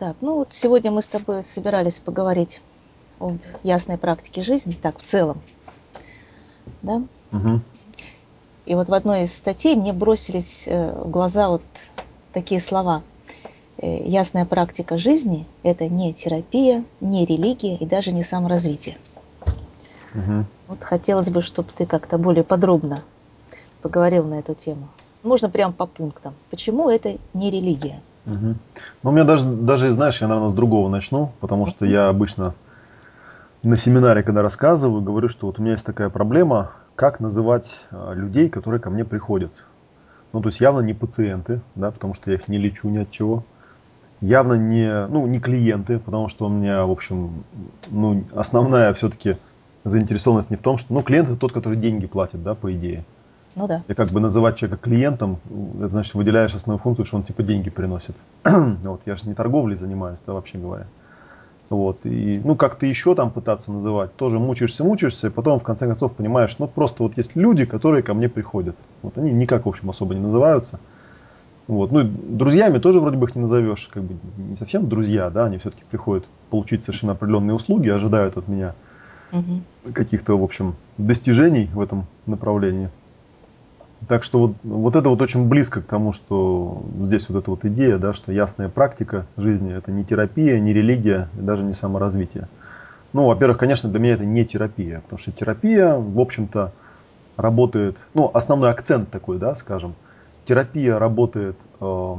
Так, ну вот сегодня мы с тобой собирались поговорить о ясной практике жизни, так, в целом. Да? Угу. И вот в одной из статей мне бросились э, в глаза вот такие слова. Э, Ясная практика жизни – это не терапия, не религия и даже не саморазвитие. Угу. Вот хотелось бы, чтобы ты как-то более подробно поговорил на эту тему. Можно прям по пунктам. Почему это не религия? Угу. Ну, у меня даже, даже, знаешь, я, наверное, с другого начну, потому что я обычно на семинаре, когда рассказываю, говорю, что вот у меня есть такая проблема, как называть а, людей, которые ко мне приходят. Ну, то есть явно не пациенты, да, потому что я их не лечу ни от чего. Явно не, ну, не клиенты, потому что у меня, в общем, ну, основная все-таки заинтересованность не в том, что, ну, клиент это тот, который деньги платит, да, по идее. Ну да. И как бы называть человека клиентом, это значит, выделяешь основную функцию, что он типа деньги приносит. вот, я же не торговлей занимаюсь, да, вообще говоря. Вот, и, ну, как-то еще там пытаться называть, тоже мучаешься, мучаешься, и потом, в конце концов, понимаешь, ну, просто вот есть люди, которые ко мне приходят. Вот они никак, в общем, особо не называются. Вот, ну, друзьями тоже вроде бы их не назовешь, как бы не совсем друзья, да, они все-таки приходят получить совершенно определенные услуги, ожидают от меня Угу. каких-то, в общем, достижений в этом направлении. Так что вот, вот это вот очень близко к тому, что здесь вот эта вот идея, да, что ясная практика жизни это не терапия, не религия и даже не саморазвитие. Ну, во-первых, конечно, для меня это не терапия, потому что терапия, в общем-то, работает, ну, основной акцент такой, да, скажем, терапия работает э,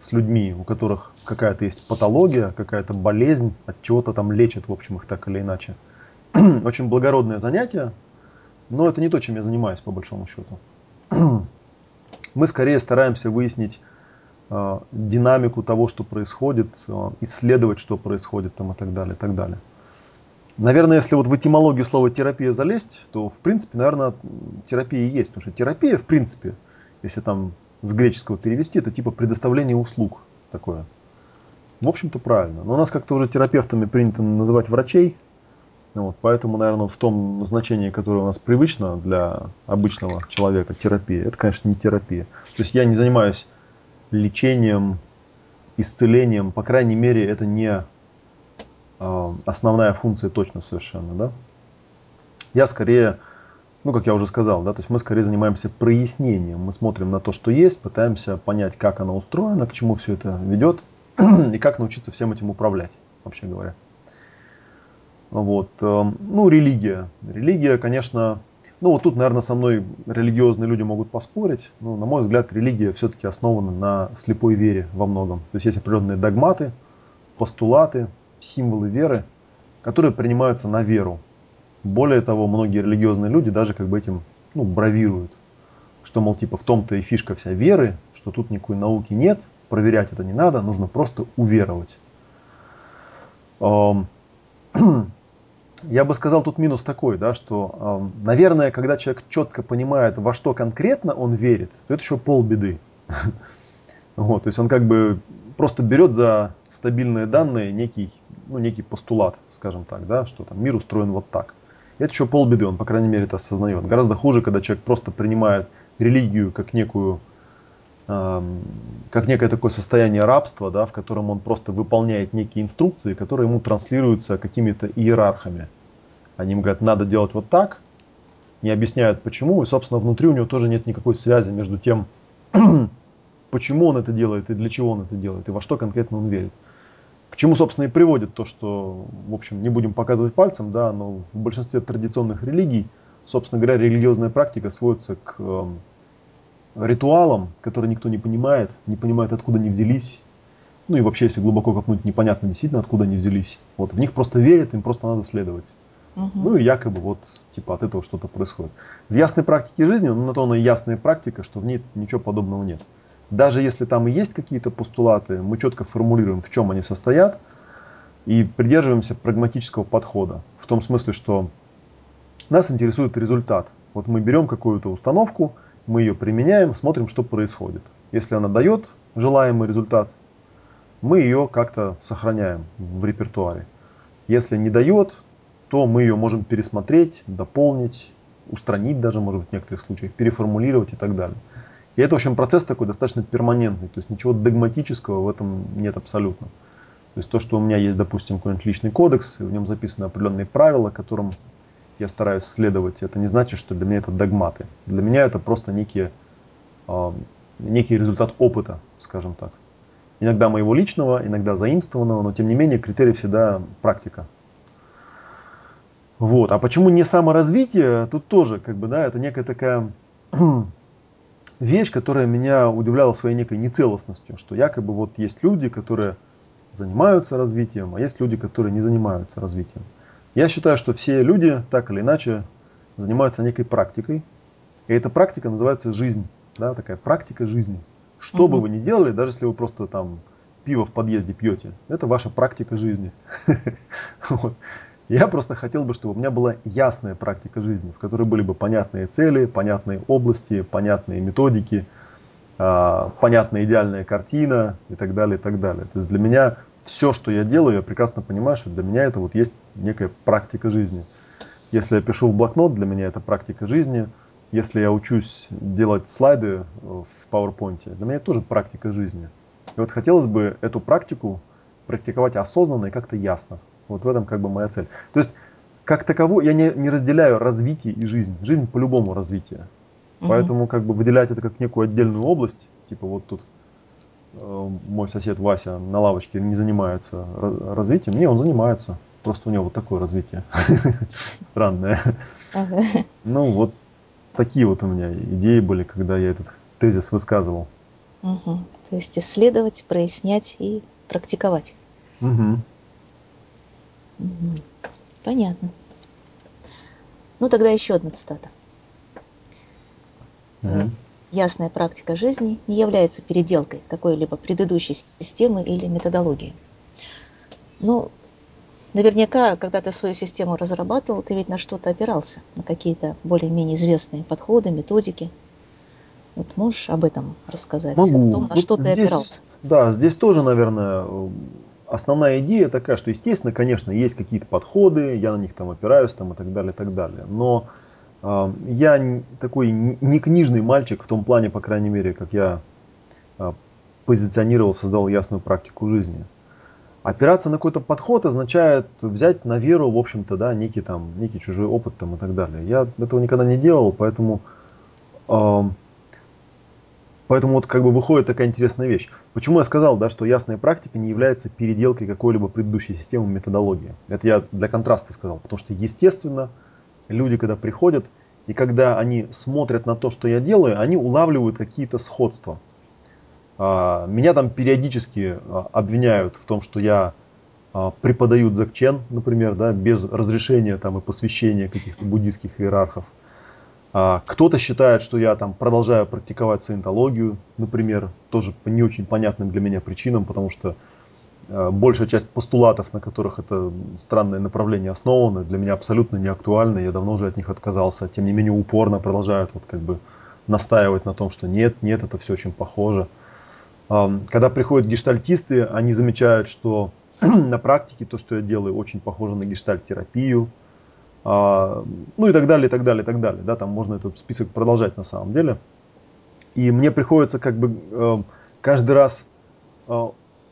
с людьми, у которых какая-то есть патология, какая-то болезнь, от чего-то там лечат, в общем, их так или иначе. Очень благородное занятие, но это не то, чем я занимаюсь, по большому счету. мы скорее стараемся выяснить э, динамику того, что происходит, э, исследовать, что происходит там и так далее, и так далее. Наверное, если вот в этимологию слова терапия залезть, то в принципе, наверное, терапия есть. Потому что терапия, в принципе, если там с греческого перевести, это типа предоставление услуг такое. В общем-то, правильно. Но у нас как-то уже терапевтами принято называть врачей, вот, поэтому, наверное, в том значении, которое у нас привычно для обычного человека, терапия, это, конечно, не терапия. То есть я не занимаюсь лечением, исцелением, по крайней мере, это не э, основная функция точно совершенно, да. Я скорее, ну, как я уже сказал, да, то есть мы скорее занимаемся прояснением, мы смотрим на то, что есть, пытаемся понять, как оно устроено, к чему все это ведет и как научиться всем этим управлять, вообще говоря. Вот. Эм, ну, религия. Религия, конечно, ну вот тут, наверное, со мной религиозные люди могут поспорить. Но, на мой взгляд, религия все-таки основана на слепой вере во многом. То есть есть определенные догматы, постулаты, символы веры, которые принимаются на веру. Более того, многие религиозные люди даже как бы этим ну, бравируют. Что, мол, типа в том-то и фишка вся веры, что тут никакой науки нет, проверять это не надо, нужно просто уверовать. Я бы сказал, тут минус такой, да, что, наверное, когда человек четко понимает, во что конкретно он верит, то это еще полбеды. Вот, то есть он как бы просто берет за стабильные данные некий, ну, некий постулат, скажем так, да, что там мир устроен вот так. Это еще полбеды, он, по крайней мере, это осознает. Гораздо хуже, когда человек просто принимает религию как некую как некое такое состояние рабства, да, в котором он просто выполняет некие инструкции, которые ему транслируются какими-то иерархами. Они ему говорят, надо делать вот так, не объясняют почему, и, собственно, внутри у него тоже нет никакой связи между тем, почему он это делает и для чего он это делает, и во что конкретно он верит. К чему, собственно, и приводит то, что, в общем, не будем показывать пальцем, да, но в большинстве традиционных религий, собственно говоря, религиозная практика сводится к ритуалам, которые никто не понимает, не понимает, откуда они взялись. Ну и вообще, если глубоко копнуть, непонятно действительно, откуда они взялись. Вот в них просто верят, им просто надо следовать. Угу. Ну и якобы вот типа от этого что-то происходит. В ясной практике жизни, ну на то она и ясная практика, что в ней ничего подобного нет. Даже если там и есть какие-то постулаты, мы четко формулируем, в чем они состоят, и придерживаемся прагматического подхода. В том смысле, что нас интересует результат. Вот мы берем какую-то установку, мы ее применяем, смотрим, что происходит. Если она дает желаемый результат, мы ее как-то сохраняем в репертуаре. Если не дает, то мы ее можем пересмотреть, дополнить, устранить даже, может быть, в некоторых случаях, переформулировать и так далее. И это, в общем, процесс такой достаточно перманентный, то есть ничего догматического в этом нет абсолютно. То есть то, что у меня есть, допустим, какой-нибудь личный кодекс, и в нем записаны определенные правила, которым я стараюсь следовать, это не значит, что для меня это догматы. Для меня это просто некие, э, некий результат опыта, скажем так. Иногда моего личного, иногда заимствованного, но тем не менее критерий всегда практика. Вот. А почему не саморазвитие? Тут тоже, как бы, да, это некая такая вещь, которая меня удивляла своей некой нецелостностью, что якобы вот есть люди, которые занимаются развитием, а есть люди, которые не занимаются развитием. Я считаю, что все люди так или иначе занимаются некой практикой, и эта практика называется жизнь, да, такая практика жизни. Что угу. бы вы ни делали, даже если вы просто там пиво в подъезде пьете, это ваша практика жизни. Я просто хотел бы, чтобы у меня была ясная практика жизни, в которой были бы понятные цели, понятные области, понятные методики, а, понятная идеальная картина и так далее, и так далее. То есть для меня все, что я делаю, я прекрасно понимаю, что для меня это вот есть некая практика жизни. Если я пишу в блокнот, для меня это практика жизни. Если я учусь делать слайды в PowerPoint, для меня это тоже практика жизни. И вот хотелось бы эту практику практиковать осознанно и как-то ясно. Вот в этом как бы моя цель. То есть, как таково, я не, не разделяю развитие и жизнь. Жизнь по-любому развитие. Угу. Поэтому как бы выделять это как некую отдельную область, типа вот тут э, мой сосед Вася на лавочке не занимается развитием. Не, он занимается. Просто у него вот такое развитие. Странное. Ну, вот такие вот у меня идеи были, когда я этот тезис высказывал. Угу. То есть исследовать, прояснять и практиковать. Угу. Угу. Понятно. Ну, тогда еще одна цитата. Угу. Ясная практика жизни не является переделкой какой-либо предыдущей системы или методологии. Ну, наверняка, когда ты свою систему разрабатывал, ты ведь на что-то опирался, на какие-то более-менее известные подходы, методики. Вот можешь об этом рассказать? Могу. О том, на вот что здесь, ты опирался? Да, здесь тоже, наверное, основная идея такая, что, естественно, конечно, есть какие-то подходы, я на них там опираюсь там, и так далее, и так далее. Но э, я такой не книжный мальчик в том плане, по крайней мере, как я э, позиционировал, создал ясную практику жизни. Опираться на какой-то подход означает взять на веру, в общем-то, да, некий там, некий чужой опыт там и так далее. Я этого никогда не делал, поэтому э, Поэтому вот как бы выходит такая интересная вещь. Почему я сказал, да, что ясная практика не является переделкой какой-либо предыдущей системы методологии. Это я для контраста сказал. Потому что, естественно, люди, когда приходят, и когда они смотрят на то, что я делаю, они улавливают какие-то сходства. А, меня там периодически а, обвиняют в том, что я а, преподаю дзакчен, например, да, без разрешения там, и посвящения каких-то буддийских иерархов. Кто-то считает, что я там продолжаю практиковать саентологию, например, тоже по не очень понятным для меня причинам, потому что большая часть постулатов, на которых это странное направление основано, для меня абсолютно не актуальны, я давно уже от них отказался, тем не менее упорно продолжают вот как бы настаивать на том, что нет, нет, это все очень похоже. Когда приходят гештальтисты, они замечают, что на практике то, что я делаю, очень похоже на гештальт-терапию, а, ну и так далее, и так далее, и так далее. Да, там можно этот список продолжать на самом деле. И мне приходится как бы э, каждый раз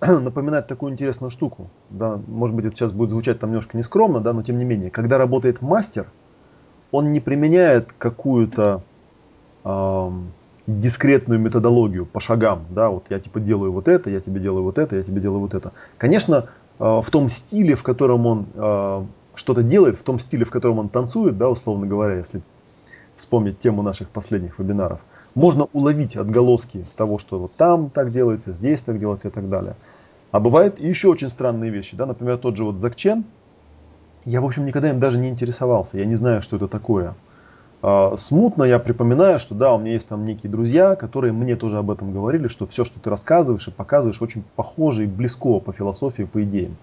э, напоминать такую интересную штуку. Да, может быть, это сейчас будет звучать там немножко нескромно, да, но тем не менее, когда работает мастер, он не применяет какую-то э, дискретную методологию по шагам, да, вот я типа делаю вот это, я тебе делаю вот это, я тебе делаю вот это. Конечно, в том стиле, в котором он что-то делает в том стиле, в котором он танцует, да, условно говоря, если вспомнить тему наших последних вебинаров, можно уловить отголоски того, что вот там так делается, здесь так делается и так далее. А бывают еще очень странные вещи, да, например, тот же вот Закчен, я, в общем, никогда им даже не интересовался, я не знаю, что это такое. А, смутно я припоминаю, что да, у меня есть там некие друзья, которые мне тоже об этом говорили, что все, что ты рассказываешь и показываешь, очень похоже и близко по философии, по идеям.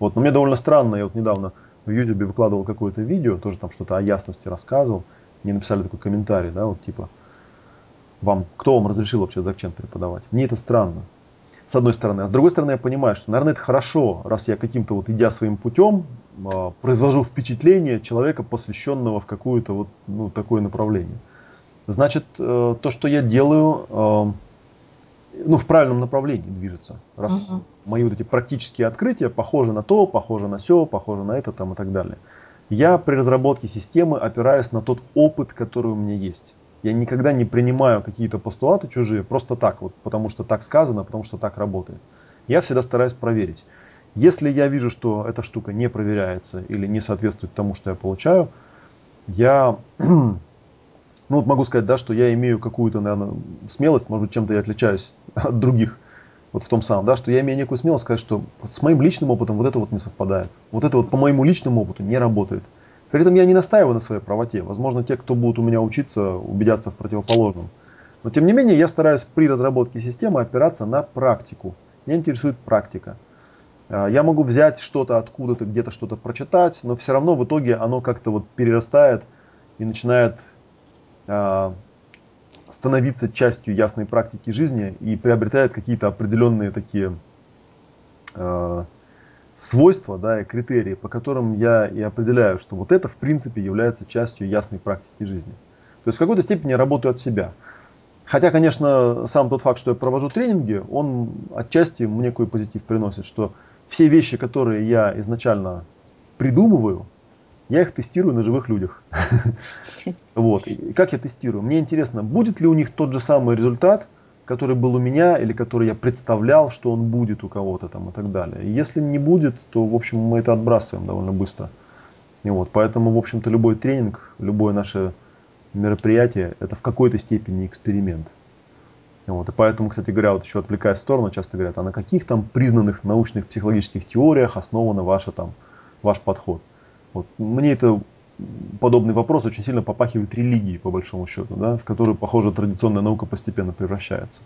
Вот, но мне довольно странно, я вот недавно в YouTube выкладывал какое-то видео, тоже там что-то о ясности рассказывал, мне написали такой комментарий, да, вот типа, вам, кто вам разрешил вообще Закчен преподавать? Мне это странно, с одной стороны. А с другой стороны, я понимаю, что, наверное, это хорошо, раз я каким-то вот, идя своим путем, э, произвожу впечатление человека, посвященного в какое-то вот, ну, такое направление. Значит, э, то, что я делаю, э, ну, в правильном направлении движется. Раз угу. мои вот эти практические открытия похожи на то, похожи на все, похожи на это там и так далее. Я при разработке системы опираюсь на тот опыт, который у меня есть. Я никогда не принимаю какие-то постулаты чужие просто так, вот, потому что так сказано, потому что так работает. Я всегда стараюсь проверить. Если я вижу, что эта штука не проверяется или не соответствует тому, что я получаю, я ну вот могу сказать, да, что я имею какую-то, наверное, смелость, может быть, чем-то я отличаюсь от других, вот в том самом, да, что я имею некую смелость сказать, что с моим личным опытом вот это вот не совпадает. Вот это вот по моему личному опыту не работает. При этом я не настаиваю на своей правоте. Возможно, те, кто будут у меня учиться, убедятся в противоположном. Но тем не менее, я стараюсь при разработке системы опираться на практику. Меня интересует практика. А, я могу взять что-то откуда-то, где-то что-то прочитать, но все равно в итоге оно как-то вот перерастает и начинает а, становиться частью ясной практики жизни и приобретает какие-то определенные такие а, свойства, да, и критерии, по которым я и определяю, что вот это в принципе является частью ясной практики жизни. То есть в какой-то степени я работаю от себя. Хотя, конечно, сам тот факт, что я провожу тренинги, он отчасти мне какой позитив приносит, что все вещи, которые я изначально придумываю, я их тестирую на живых людях. Вот. И как я тестирую? Мне интересно, будет ли у них тот же самый результат, который был у меня или который я представлял, что он будет у кого-то там и так далее. Если не будет, то, в общем, мы это отбрасываем довольно быстро. И вот. Поэтому, в общем-то, любой тренинг, любое наше мероприятие, это в какой-то степени эксперимент. Вот. И поэтому, кстати говоря, вот еще отвлекая в сторону, часто говорят, а на каких там признанных научных психологических теориях основан ваша, там, ваш подход? Вот. Мне это подобный вопрос очень сильно попахивает религией, по большому счету, да, в которую, похоже, традиционная наука постепенно превращается.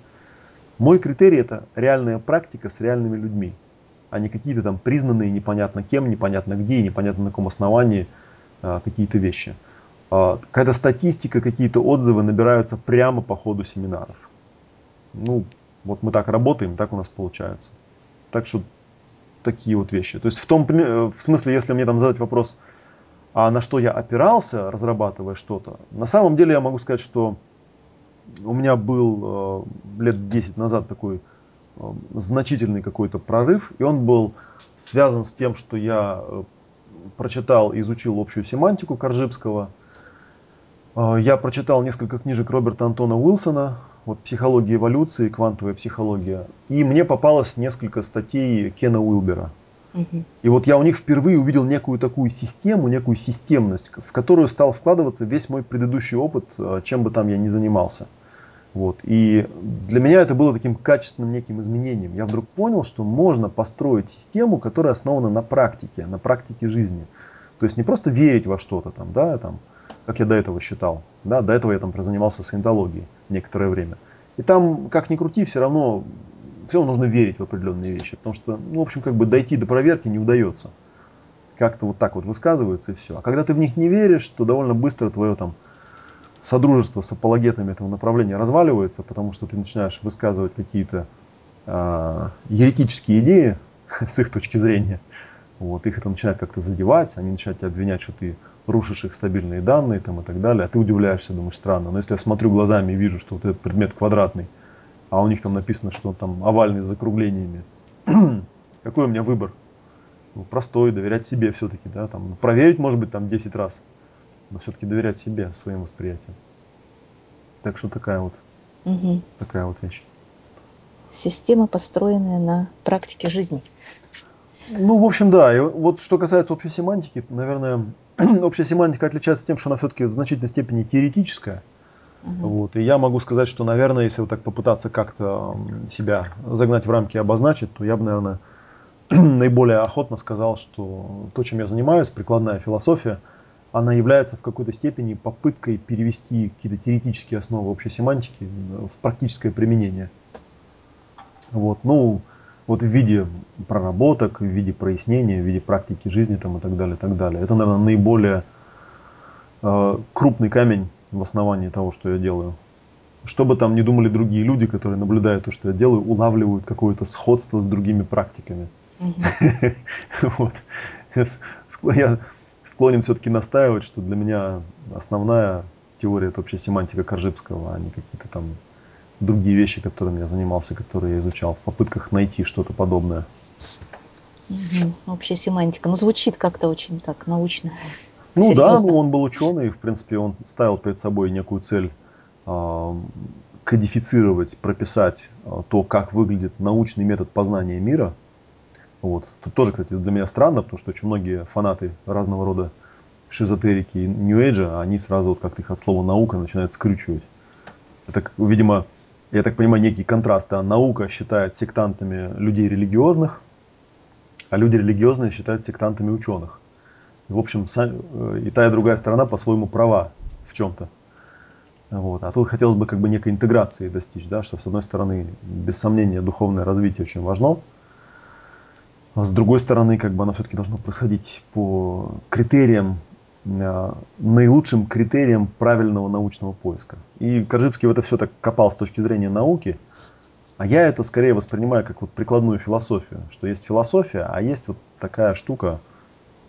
Мой критерий это реальная практика с реальными людьми, а не какие-то там признанные непонятно кем, непонятно где и непонятно на каком основании а, какие-то вещи. А, какая-то статистика, какие-то отзывы набираются прямо по ходу семинаров. Ну, вот мы так работаем, так у нас получается. Так что такие вот вещи. То есть в том э, в смысле, если мне там задать вопрос, а на что я опирался, разрабатывая что-то, на самом деле я могу сказать, что у меня был э, лет 10 назад такой э, значительный какой-то прорыв, и он был связан с тем, что я э, прочитал и изучил общую семантику Коржибского. Я прочитал несколько книжек Роберта Антона Уилсона, вот «Психология эволюции», «Квантовая психология». И мне попалось несколько статей Кена Уилбера. И вот я у них впервые увидел некую такую систему, некую системность, в которую стал вкладываться весь мой предыдущий опыт, э, чем бы там я ни занимался. Вот. И для меня это было таким качественным неким изменением. Я вдруг понял, что можно построить систему, которая основана на практике, на практике жизни. То есть не просто верить во что-то там, да, там, как я до этого считал. Да, до этого я там занимался саентологией некоторое время. И там, как ни крути, все равно, все равно нужно верить в определенные вещи. Потому что, ну, в общем, как бы дойти до проверки не удается. Как-то вот так вот высказывается и все. А когда ты в них не веришь, то довольно быстро твое там содружество с апологетами этого направления разваливается, потому что ты начинаешь высказывать какие-то э, еретические идеи с их точки зрения. Вот, их это начинает как-то задевать, они начинают тебя обвинять, что ты рушишь их стабильные данные там, и так далее, а ты удивляешься, думаешь, странно. Но если я смотрю глазами и вижу, что вот этот предмет квадратный, а у них там написано, что он там овальный с закруглениями, какой у меня выбор? Ну, простой, доверять себе все-таки, да, там, проверить, может быть, там 10 раз, но все-таки доверять себе, своим восприятиям. Так что такая вот, угу. такая вот вещь. Система, построенная на практике жизни. Ну, в общем, да. И вот что касается общей семантики, наверное, общая семантика отличается тем, что она все-таки в значительной степени теоретическая. Uh-huh. Вот. И я могу сказать, что, наверное, если вот так попытаться как-то себя загнать в рамки и обозначить, то я бы, наверное, наиболее охотно сказал, что то, чем я занимаюсь, прикладная философия, она является в какой-то степени попыткой перевести какие-то теоретические основы общей семантики в практическое применение. Вот. Ну, вот в виде проработок, в виде прояснения, в виде практики жизни там, и так далее, и так далее. Это, наверное, наиболее э, крупный камень в основании того, что я делаю. Что бы там ни думали другие люди, которые наблюдают то, что я делаю, улавливают какое-то сходство с другими практиками. Я склонен все-таки настаивать, что для меня основная теория это вообще семантика Коржибского, а не какие-то там другие вещи, которыми я занимался, которые я изучал, в попытках найти что-то подобное. Угу. Общая семантика. Ну, звучит как-то очень так научно. Ну Серьезно. да, ну, он был ученый, в принципе, он ставил перед собой некую цель э, кодифицировать, прописать э, то, как выглядит научный метод познания мира. Вот. Тут тоже, кстати, для меня странно, потому что очень многие фанаты разного рода шизотерики и нью-эйджа, они сразу, вот как-то их от слова наука начинают скрючивать. Это, видимо, я так понимаю, некий контраст. А наука считает сектантами людей религиозных, а люди религиозные считают сектантами ученых. В общем, и та, и другая сторона по-своему права в чем-то. Вот. А тут хотелось бы как бы некой интеграции достичь, да, что с одной стороны, без сомнения, духовное развитие очень важно, а с другой стороны, как бы оно все-таки должно происходить по критериям Э, наилучшим критерием правильного научного поиска. И Коржибский в это все так копал с точки зрения науки, а я это скорее воспринимаю как вот прикладную философию, что есть философия, а есть вот такая штука,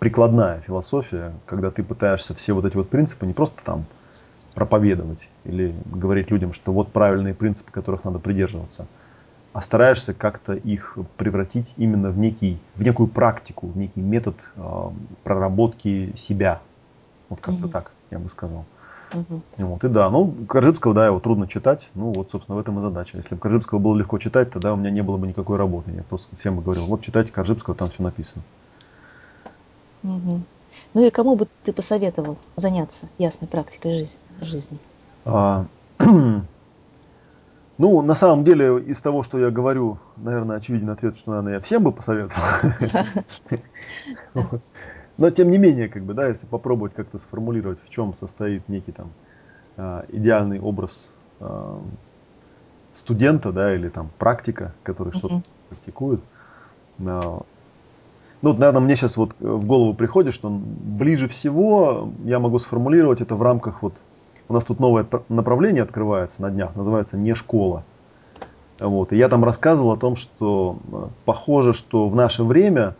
прикладная философия, когда ты пытаешься все вот эти вот принципы не просто там проповедовать или говорить людям, что вот правильные принципы, которых надо придерживаться, а стараешься как-то их превратить именно в, некий, в некую практику, в некий метод э, проработки себя, вот как-то mm-hmm. так, я бы сказал. Mm-hmm. Вот, и да, ну, Коржибского, да, его трудно читать. Ну, вот, собственно, в этом и задача. Если бы Коржибского было легко читать, тогда у меня не было бы никакой работы. Я просто всем бы говорил, вот читайте Коржибского, там все написано. Ну и кому бы ты посоветовал заняться ясной практикой жизни? жизни? А, ну, на самом деле, из того, что я говорю, наверное, очевиден ответ, что, наверное, я всем бы посоветовал. Но тем не менее, как бы, да, если попробовать как-то сформулировать, в чем состоит некий там а, идеальный образ а, студента, да, или там практика, который что-то практикует. Ну, вот, наверное, мне сейчас вот в голову приходит, что ближе всего я могу сформулировать это в рамках вот у нас тут новое направление открывается на днях, называется «Не школа». Вот. И я там рассказывал о том, что похоже, что в наше время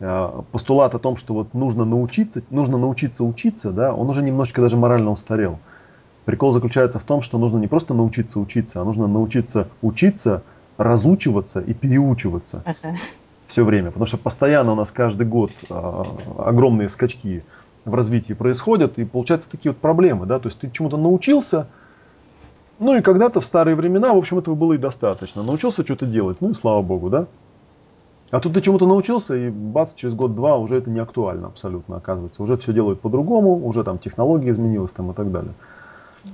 Э, постулат о том, что вот нужно научиться, нужно научиться учиться, да, он уже немножечко даже морально устарел. Прикол заключается в том, что нужно не просто научиться учиться, а нужно научиться учиться, разучиваться и переучиваться ага. Все время. Потому что постоянно у нас каждый год а, огромные скачки в развитии происходят, и получаются такие вот проблемы, да, то есть ты чему-то научился, ну и когда-то в старые времена, в общем, этого было и достаточно. Научился что-то делать, ну и слава богу, да. А тут ты чему-то научился, и бац, через год-два уже это не актуально абсолютно, оказывается. Уже все делают по-другому, уже там технология изменилась там и так далее.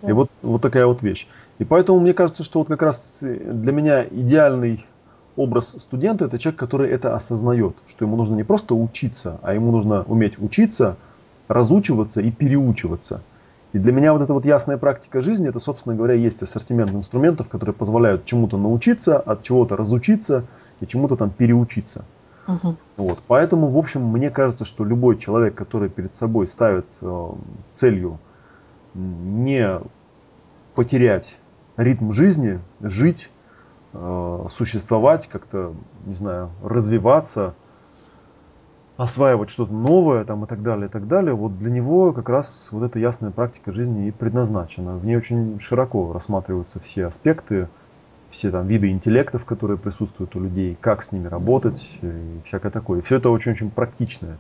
Да. И вот, вот такая вот вещь. И поэтому мне кажется, что вот как раз для меня идеальный образ студента это человек, который это осознает, что ему нужно не просто учиться, а ему нужно уметь учиться, разучиваться и переучиваться. И для меня вот эта вот ясная практика жизни, это, собственно говоря, есть ассортимент инструментов, которые позволяют чему-то научиться, от чего-то разучиться и чему-то там переучиться. Угу. Вот. Поэтому, в общем, мне кажется, что любой человек, который перед собой ставит э, целью не потерять ритм жизни, жить, существовать, как-то, не знаю, развиваться, осваивать что-то новое там, и так далее, и так далее, вот для него как раз вот эта ясная практика жизни и предназначена. В ней очень широко рассматриваются все аспекты, все там виды интеллектов, которые присутствуют у людей, как с ними работать и всякое такое. И все это очень-очень практичное.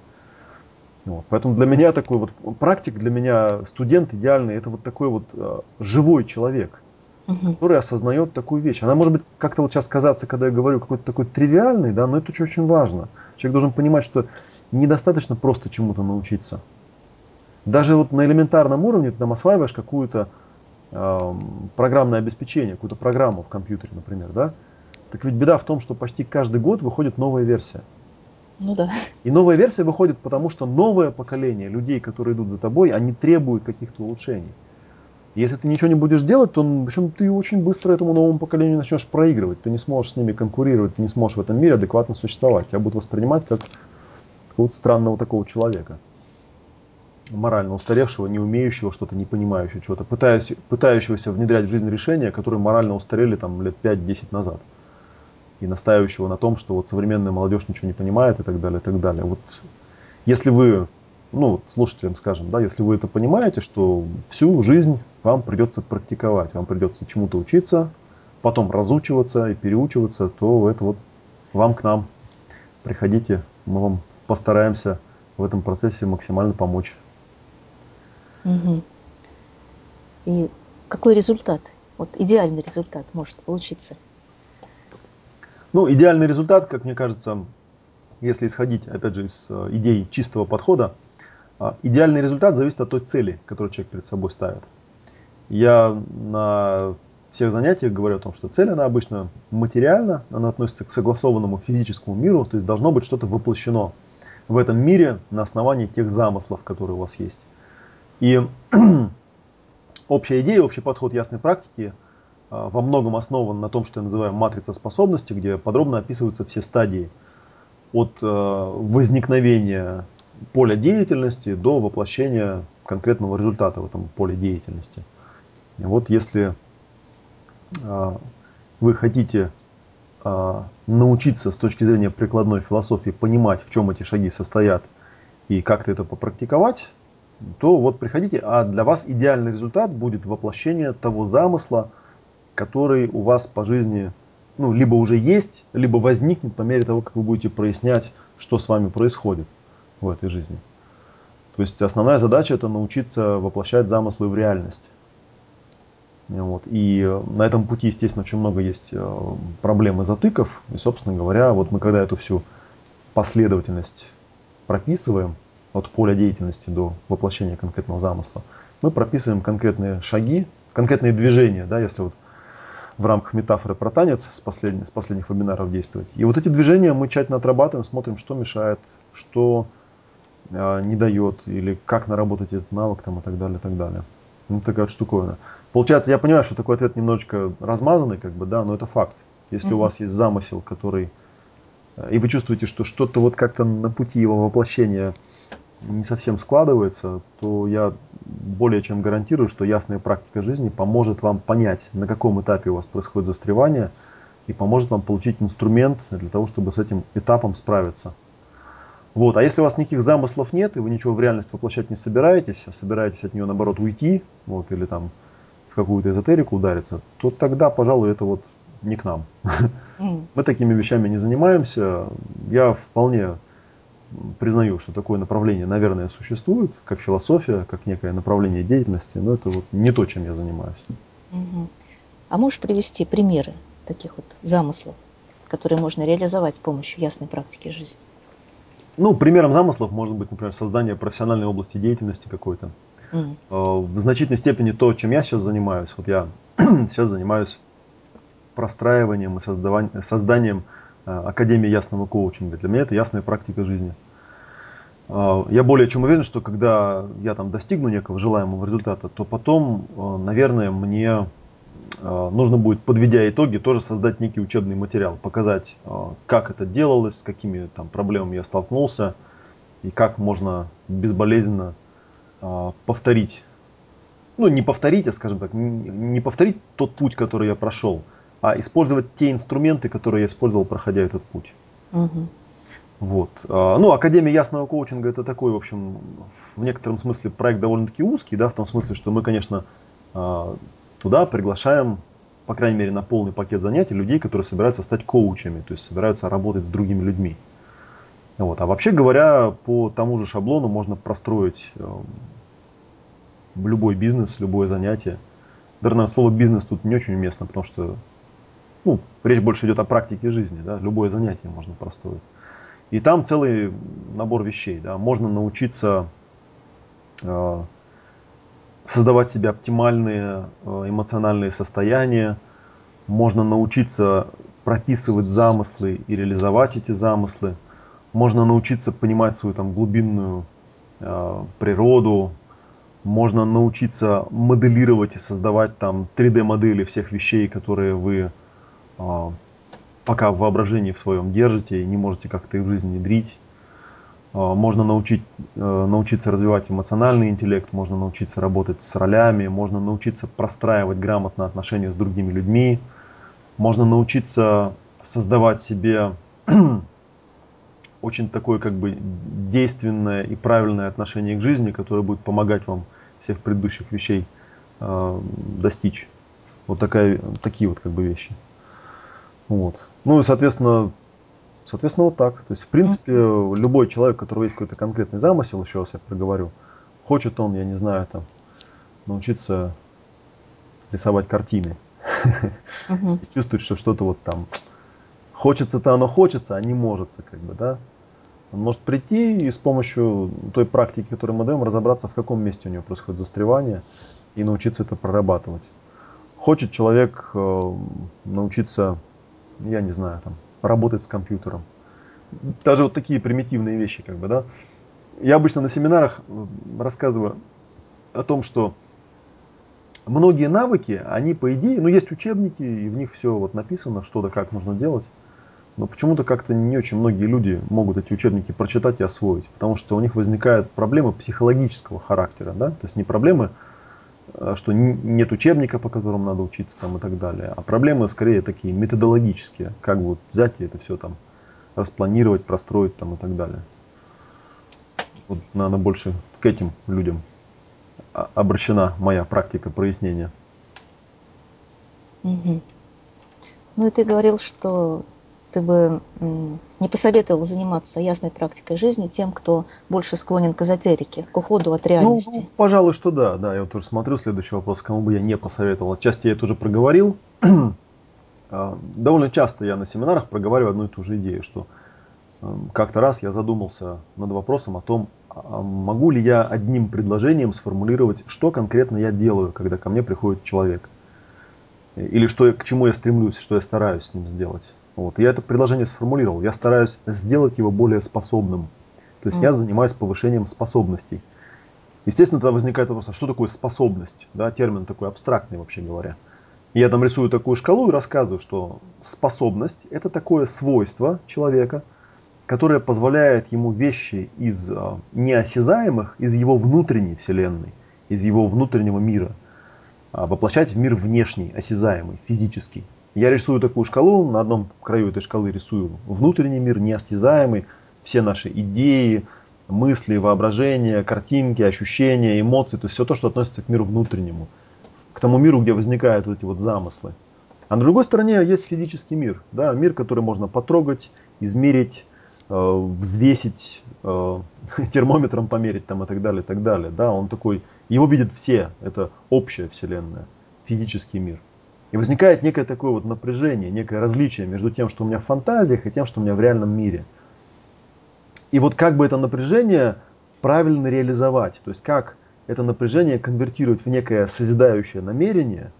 Вот. Поэтому для меня такой вот практик, для меня студент идеальный, это вот такой вот э, живой человек, угу. который осознает такую вещь. Она может быть как-то вот сейчас казаться, когда я говорю, какой-то такой тривиальный, да, но это очень-очень важно. Человек должен понимать, что недостаточно просто чему-то научиться. Даже вот на элементарном уровне ты там осваиваешь какую-то э, программное обеспечение, какую-то программу в компьютере, например, да? Так ведь беда в том, что почти каждый год выходит новая версия. Ну да. И новая версия выходит потому, что новое поколение людей, которые идут за тобой, они требуют каких-то улучшений. Если ты ничего не будешь делать, то в общем, ты очень быстро этому новому поколению начнешь проигрывать. Ты не сможешь с ними конкурировать, ты не сможешь в этом мире адекватно существовать. Тебя будут воспринимать как вот странного такого человека. Морально устаревшего, не умеющего что-то, не понимающего чего-то, пытающегося внедрять в жизнь решения, которые морально устарели там лет 5-10 назад. И настаивающего на том, что вот современная молодежь ничего не понимает и так далее, и так далее. Вот если вы, ну, слушателям скажем, да, если вы это понимаете, что всю жизнь вам придется практиковать, вам придется чему-то учиться, потом разучиваться и переучиваться, то это вот вам к нам. Приходите, мы вам постараемся в этом процессе максимально помочь. Угу. И какой результат, вот идеальный результат может получиться? Ну, идеальный результат, как мне кажется, если исходить, опять же, из э, идей чистого подхода, идеальный результат зависит от той цели, которую человек перед собой ставит. Я на всех занятиях говорю о том, что цель, она обычно материальна, она относится к согласованному физическому миру, то есть должно быть что-то воплощено в этом мире на основании тех замыслов, которые у вас есть. И общая идея, общий подход ясной практики а, во многом основан на том, что я называю матрица способностей, где подробно описываются все стадии от а, возникновения поля деятельности до воплощения конкретного результата в этом поле деятельности. Вот если э, вы хотите э, научиться с точки зрения прикладной философии понимать, в чем эти шаги состоят и как-то это попрактиковать, то вот приходите, а для вас идеальный результат будет воплощение того замысла, который у вас по жизни ну, либо уже есть, либо возникнет по мере того, как вы будете прояснять, что с вами происходит в этой жизни. То есть основная задача это научиться воплощать замыслы в реальность. Вот. И на этом пути, естественно, очень много есть э, проблем и затыков. И, собственно говоря, вот мы когда эту всю последовательность прописываем, от поля деятельности до воплощения конкретного замысла, мы прописываем конкретные шаги, конкретные движения, да, если вот в рамках метафоры про танец с, последних, с последних вебинаров действовать. И вот эти движения мы тщательно отрабатываем, смотрим, что мешает, что не дает, или как наработать этот навык там, и так далее, и так далее. Ну, такая вот штуковина. Получается, я понимаю, что такой ответ немножечко размазанный, как бы, да, но это факт. Если mm-hmm. у вас есть замысел, который... Э, и вы чувствуете, что что-то вот как-то на пути его воплощения не совсем складывается, то я более чем гарантирую, что ясная практика жизни поможет вам понять, на каком этапе у вас происходит застревание, и поможет вам получить инструмент для того, чтобы с этим этапом справиться. Вот. А если у вас никаких замыслов нет, и вы ничего в реальность воплощать не собираетесь, а собираетесь от нее, наоборот, уйти, вот, или там в какую-то эзотерику удариться, то тогда, пожалуй, это вот не к нам. Mm. Мы такими вещами не занимаемся. Я вполне признаю, что такое направление, наверное, существует, как философия, как некое направление деятельности, но это вот не то, чем я занимаюсь. Угу. А можешь привести примеры таких вот замыслов, которые можно реализовать с помощью ясной практики жизни? Ну, примером замыслов может быть, например, создание профессиональной области деятельности какой-то. Mm. В значительной степени то, чем я сейчас занимаюсь. Вот я сейчас занимаюсь простраиванием и созданием, созданием Академии ясного коучинга. Для меня это ясная практика жизни. Э, я более чем уверен, что когда я там достигну некого желаемого результата, то потом, наверное, мне Э, нужно будет, подведя итоги, тоже создать некий учебный материал, показать, э, как это делалось, с какими там проблемами я столкнулся и как можно безболезненно э, повторить, ну не повторить, а скажем так, не повторить тот путь, который я прошел, а использовать те инструменты, которые я использовал, проходя этот путь. Угу. Вот. Ну, Академия ясного коучинга это такой, в общем, в некотором смысле проект довольно-таки узкий, да, в том смысле, что мы, конечно, туда приглашаем, по крайней мере, на полный пакет занятий людей, которые собираются стать коучами, то есть собираются работать с другими людьми. Вот. А вообще говоря, по тому же шаблону можно простроить э, любой бизнес, любое занятие. Наверное, слово бизнес тут не очень уместно, потому что ну, речь больше идет о практике жизни. Да? Любое занятие можно простроить. И там целый набор вещей. Да? Можно научиться э, создавать себе оптимальные э, эмоциональные состояния, можно научиться прописывать замыслы и реализовать эти замыслы, можно научиться понимать свою там глубинную э, природу, можно научиться моделировать и создавать там 3D модели всех вещей, которые вы э, пока в воображении в своем держите и не можете как-то их в жизнь внедрить. Э, можно научить, э, научиться развивать эмоциональный интеллект, можно научиться работать с ролями, можно научиться простраивать грамотно отношения с другими людьми, можно научиться создавать себе очень такое как бы действенное и правильное отношение к жизни, которое будет помогать вам всех предыдущих вещей э, достичь. Вот такая, такие вот как бы вещи. Вот. Ну и, соответственно, соответственно, вот так. То есть, в принципе, любой человек, у которого есть какой-то конкретный замысел, еще раз я проговорю, хочет он, я не знаю, там, научиться рисовать картины. Uh-huh. И чувствует, что что-то вот там хочется-то оно хочется, а не может, как бы, да. Он может прийти и с помощью той практики, которую мы даем, разобраться, в каком месте у него происходит застревание, и научиться это прорабатывать. Хочет человек э, научиться, я не знаю, там, работать с компьютером. Даже вот такие примитивные вещи, как бы, да. Я обычно на семинарах рассказываю о том, что многие навыки, они по идее, ну есть учебники, и в них все вот написано, что да как нужно делать. Но почему-то как-то не очень многие люди могут эти учебники прочитать и освоить, потому что у них возникают проблемы психологического характера, да, то есть не проблемы, что нет учебника, по которому надо учиться там и так далее, а проблемы скорее такие методологические, как вот взять и это все там распланировать, простроить там и так далее. Вот, наверное, больше к этим людям обращена моя практика прояснения. Угу. Ну и ты говорил, что ты бы не посоветовал заниматься ясной практикой жизни тем, кто больше склонен к эзотерике, к уходу от реальности? Ну, пожалуй, что да. Да, я вот тоже смотрю следующий вопрос, кому бы я не посоветовал. Отчасти я это уже проговорил. А, довольно часто я на семинарах проговариваю одну и ту же идею, что эм, как-то раз я задумался над вопросом о том, а могу ли я одним предложением сформулировать, что конкретно я делаю, когда ко мне приходит человек. Или что, к чему я стремлюсь, что я стараюсь с ним сделать. Вот. Я это предложение сформулировал. Я стараюсь сделать его более способным. То есть mm. я занимаюсь повышением способностей. Естественно, тогда возникает вопрос, а что такое способность? Да, термин такой абстрактный, вообще говоря. И я там рисую такую шкалу и рассказываю, что способность – это такое свойство человека, которое позволяет ему вещи из а, неосязаемых, из его внутренней вселенной, из его внутреннего мира, а, воплощать в мир внешний, осязаемый, физический. Я рисую такую шкалу, на одном краю этой шкалы рисую внутренний мир, неостязаемый, все наши идеи, мысли, воображения, картинки, ощущения, эмоции, то есть все то, что относится к миру внутреннему, к тому миру, где возникают вот эти вот замыслы. А на другой стороне есть физический мир, да, мир, который можно потрогать, измерить, э, взвесить, э, термометром померить там и так далее, и так далее. Да, он такой, его видят все, это общая вселенная, физический мир. И возникает некое такое вот напряжение, некое различие между тем, что у меня в фантазиях, и тем, что у меня в реальном мире. И вот как бы это напряжение правильно реализовать, то есть как это напряжение конвертировать в некое созидающее намерение,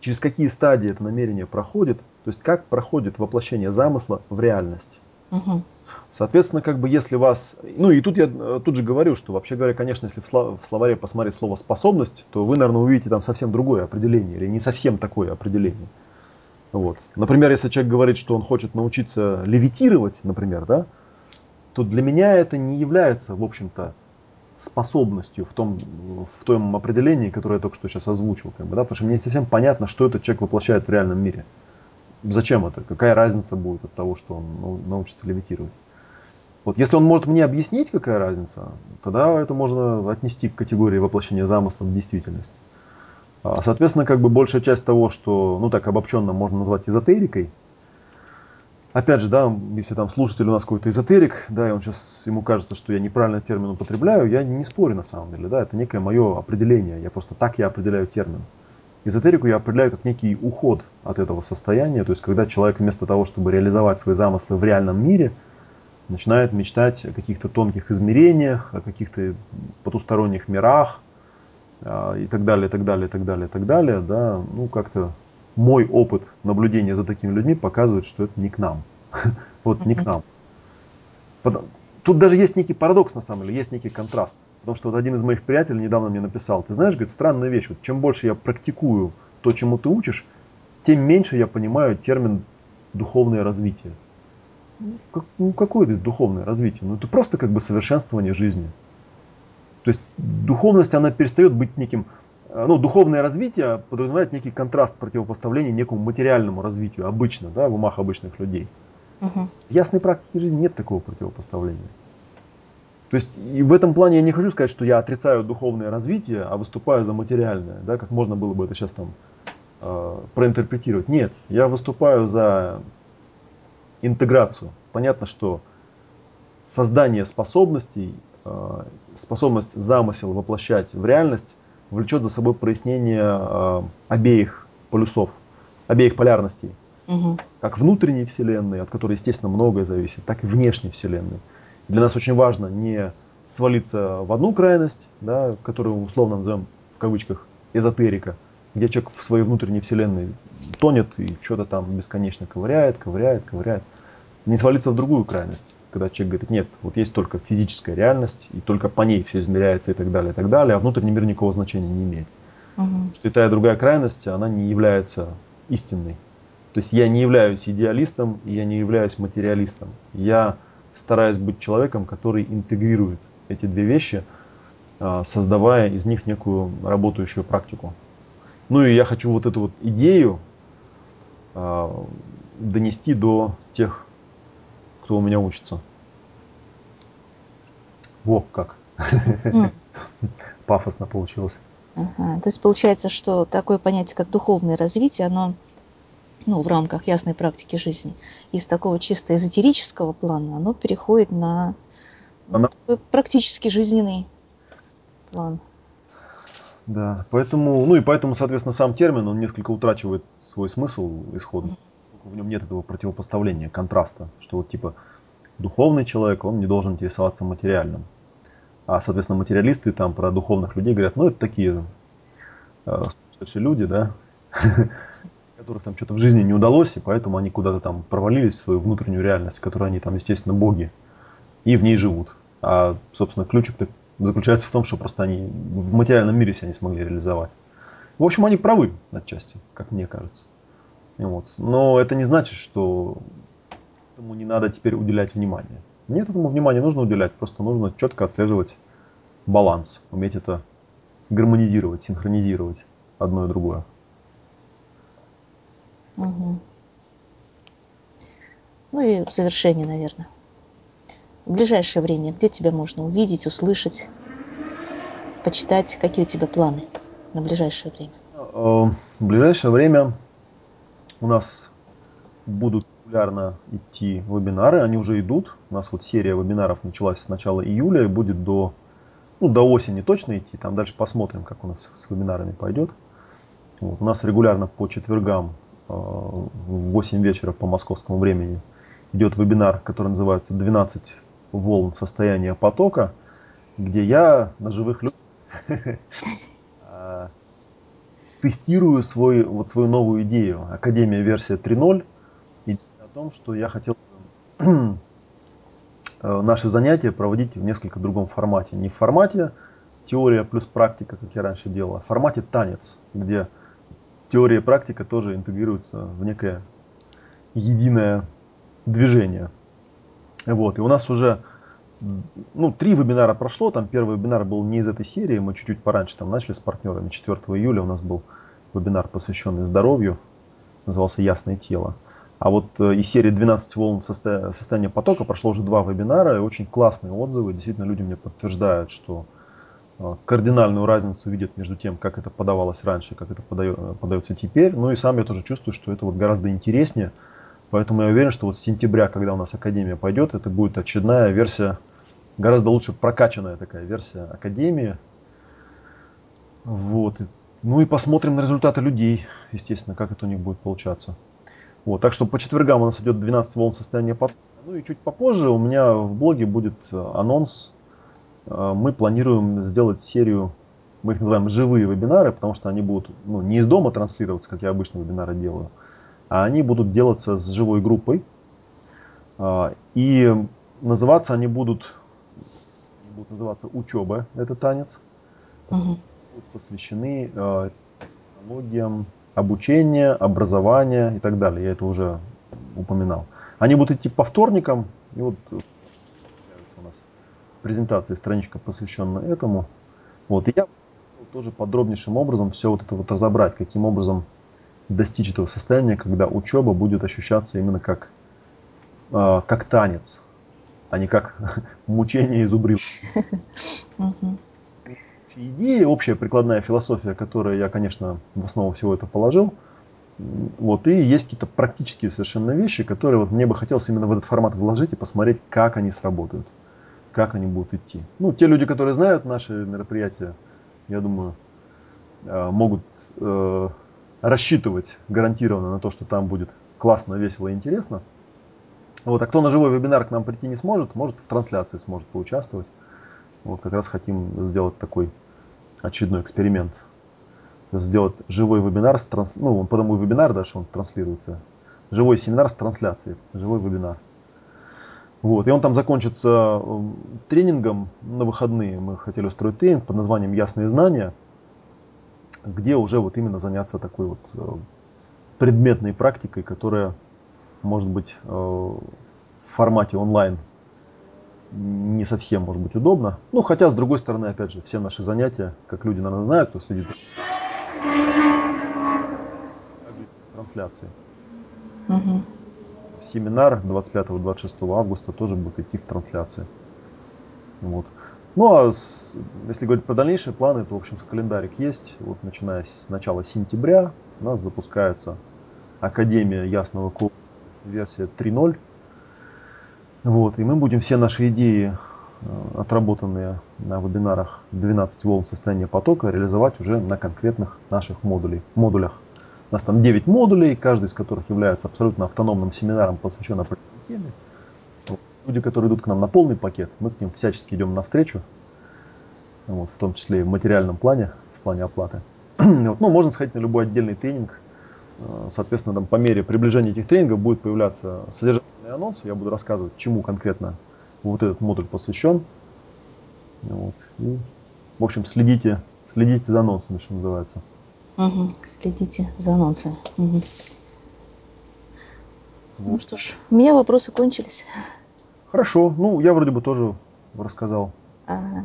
через какие стадии это намерение проходит, то есть как проходит воплощение замысла в реальность. Угу. Соответственно, как бы если вас... Ну и тут я э, тут же говорю, что вообще говоря, конечно, если в словаре посмотреть слово «способность», то вы, наверное, увидите там совсем другое определение или не совсем такое определение. Вот. Например, если человек говорит, что он хочет научиться левитировать, например, да, то для меня это не является, в общем-то, способностью в том, в том определении, которое я только что сейчас озвучил. Как бы, да, потому что мне не совсем понятно, что этот человек воплощает в реальном мире. Зачем это? Какая разница будет от того, что он научится левитировать? Вот если он может мне объяснить, какая разница, тогда это можно отнести к категории воплощения замысла в действительность. А, соответственно, как бы большая часть того, что, ну так обобщенно можно назвать эзотерикой, опять же, да, если там слушатель у нас какой-то эзотерик, да, и он сейчас, ему кажется, что я неправильно термин употребляю, я не спорю на самом деле, да, это некое мое определение, я просто так я определяю термин. Эзотерику я определяю как некий уход от этого состояния, то есть когда человек вместо того, чтобы реализовать свои замыслы в реальном мире – начинает мечтать о каких-то тонких измерениях, о каких-то потусторонних мирах а, и так далее, и так далее, и так далее, и так далее, да, ну как-то мой опыт наблюдения за такими людьми показывает, что это не к нам. Вот не к нам. Тут даже есть некий парадокс, на самом деле, есть некий контраст. Потому что вот один из моих приятелей недавно мне написал, ты знаешь, говорит, странная вещь, вот чем больше я практикую то, чему ты учишь, тем меньше я понимаю термин духовное развитие как, ну, какое это духовное развитие? Ну, это просто как бы совершенствование жизни. То есть духовность, она перестает быть неким, э, ну, духовное развитие подразумевает некий контраст противопоставления некому материальному развитию обычно, да, в умах обычных людей. Угу. В ясной практике жизни нет такого противопоставления. То есть и в этом плане я не хочу сказать, что я отрицаю духовное развитие, а выступаю за материальное, да, как можно было бы это сейчас там э, проинтерпретировать. Нет, я выступаю за интеграцию. Понятно, что создание способностей, э, способность замысел воплощать в реальность влечет за собой прояснение э, обеих полюсов, обеих полярностей. Угу. Как внутренней Вселенной, от которой, естественно, многое зависит, так и внешней Вселенной. Для нас очень важно не свалиться в одну крайность, да, которую условно назовем в кавычках эзотерика, где человек в своей внутренней вселенной тонет и что-то там бесконечно ковыряет, ковыряет, ковыряет. Не свалиться в другую крайность, когда человек говорит, нет, вот есть только физическая реальность, и только по ней все измеряется и так далее, и так далее, а внутренний мир никакого значения не имеет. Угу. Что и та и другая крайность, она не является истинной. То есть я не являюсь идеалистом, и я не являюсь материалистом. Я стараюсь быть человеком, который интегрирует эти две вещи, а, создавая из них некую работающую практику. Ну и я хочу вот эту вот идею а, донести до тех, кто у меня учится. Во, как. Пафосно получилось. Ага. То есть получается, что такое понятие, как духовное развитие, оно ну, в рамках ясной практики жизни, из такого чисто эзотерического плана, оно переходит на Она... практически жизненный план. Да, поэтому, ну и поэтому, соответственно, сам термин, он несколько утрачивает свой смысл исходно. В нем нет этого противопоставления, контраста, что вот типа духовный человек, он не должен интересоваться материальным. А, соответственно, материалисты там про духовных людей говорят, ну это такие э, люди, да, которых там что-то в жизни не удалось, и поэтому они куда-то там провалились в свою внутреннюю реальность, в которой они там, естественно, боги, и в ней живут. А, собственно, ключик заключается в том, что просто они в материальном мире себя не смогли реализовать. В общем, они правы отчасти, как мне кажется. Вот. Но это не значит, что этому не надо теперь уделять внимание. Нет, этому внимание нужно уделять, просто нужно четко отслеживать баланс, уметь это гармонизировать, синхронизировать одно и другое. Угу. Ну и в завершение, наверное. В ближайшее время где тебя можно увидеть, услышать, почитать? Какие у тебя планы на ближайшее время? Э, в ближайшее время у нас будут регулярно идти вебинары, они уже идут. У нас вот серия вебинаров началась с начала июля и будет до, ну, до осени точно идти. Там дальше посмотрим, как у нас с вебинарами пойдет. Вот. У нас регулярно по четвергам в 8 вечера по московскому времени идет вебинар, который называется «12 волн состояния потока», где я на живых людях а, тестирую свой, вот свою новую идею. Академия версия 3.0. И о том, что я хотел э, наши занятия проводить в несколько другом формате. Не в формате теория плюс практика, как я раньше делал, а в формате танец, где теория и практика тоже интегрируются в некое единое движение. Вот. И у нас уже ну, три вебинара прошло. Там первый вебинар был не из этой серии. Мы чуть-чуть пораньше там начали с партнерами. 4 июля у нас был вебинар, посвященный здоровью. Назывался «Ясное тело». А вот э, из серии 12 волн состояния потока прошло уже два вебинара. И очень классные отзывы. Действительно, люди мне подтверждают, что кардинальную разницу видят между тем, как это подавалось раньше, как это подается теперь. Ну и сам я тоже чувствую, что это вот гораздо интереснее. Поэтому я уверен, что вот с сентября, когда у нас Академия пойдет, это будет очередная версия, гораздо лучше прокачанная такая версия Академии. Вот. Ну и посмотрим на результаты людей, естественно, как это у них будет получаться. Вот. Так что по четвергам у нас идет 12 волн состояния. Ну и чуть попозже у меня в блоге будет э, анонс Э, мы планируем сделать серию, мы их называем живые вебинары, потому что они будут ну, не из дома транслироваться, как я обычно вебинары делаю, а они будут делаться с живой группой. Э, и называться они будут, будут называться учеба, это танец. Угу. Посвящены э, технологиям обучения, образования и так далее. Я это уже упоминал. Они будут идти по вторникам. И вот презентации страничка, посвященная этому. Вот, и я тоже подробнейшим образом все вот это вот разобрать, каким образом достичь этого состояния, когда учеба будет ощущаться именно как, э, как танец, а не как мучение и зубрил. Идея, общая прикладная философия, которую я, конечно, в основу всего это положил, Вот, и есть какие-то практические совершенно вещи, которые вот мне бы хотелось именно в этот формат вложить и посмотреть, как они сработают, как они будут идти. Ну, те люди, которые знают наши мероприятия, я думаю, э, могут э, рассчитывать гарантированно на то, что там будет классно, весело и интересно. Вот, а кто на живой вебинар к нам прийти не сможет, может в трансляции сможет поучаствовать. Вот как раз хотим сделать такой очередной эксперимент сделать живой вебинар с транс... ну, потому вебинар, дальше он транслируется. Живой семинар с трансляцией, живой вебинар. Вот. И он там закончится тренингом на выходные. Мы хотели устроить тренинг под названием «Ясные знания», где уже вот именно заняться такой вот э, предметной практикой, которая может быть э, в формате онлайн не совсем может быть удобно. Ну, хотя, с другой стороны, опять же, все наши занятия, как люди, наверное, знают, кто следит за трансляции. Угу. Семинар 25-26 августа тоже будет идти в трансляции. Вот. Ну а с, если говорить про дальнейшие планы, то, в общем-то, календарик есть. Вот начиная с начала сентября у нас запускается Академия Ясного Кода версия 3.0. Вот, и мы будем все наши идеи, э, отработанные на вебинарах 12 волн состояния потока, реализовать уже на конкретных наших модулей, модулях. У нас там 9 модулей, каждый из которых является абсолютно автономным семинаром, посвящен определенной теме. Люди, которые идут к нам на полный пакет, мы к ним всячески идем навстречу, вот, в том числе и в материальном плане, в плане оплаты. вот. Ну, можно сходить на любой отдельный тренинг. Э, соответственно, там, по мере приближения этих тренингов будет появляться содержательный анонс. Я буду рассказывать, чему конкретно вот этот модуль посвящен. Вот. И, в общем, следите, следите за анонсами, что называется. Угу. Следите за анонсами. Угу. Вот. Ну что ж, у меня вопросы кончились. Хорошо. Ну, я вроде бы тоже рассказал. Ага.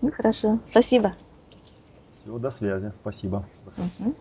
Ну, хорошо. Спасибо. Всего до связи. Спасибо. Угу.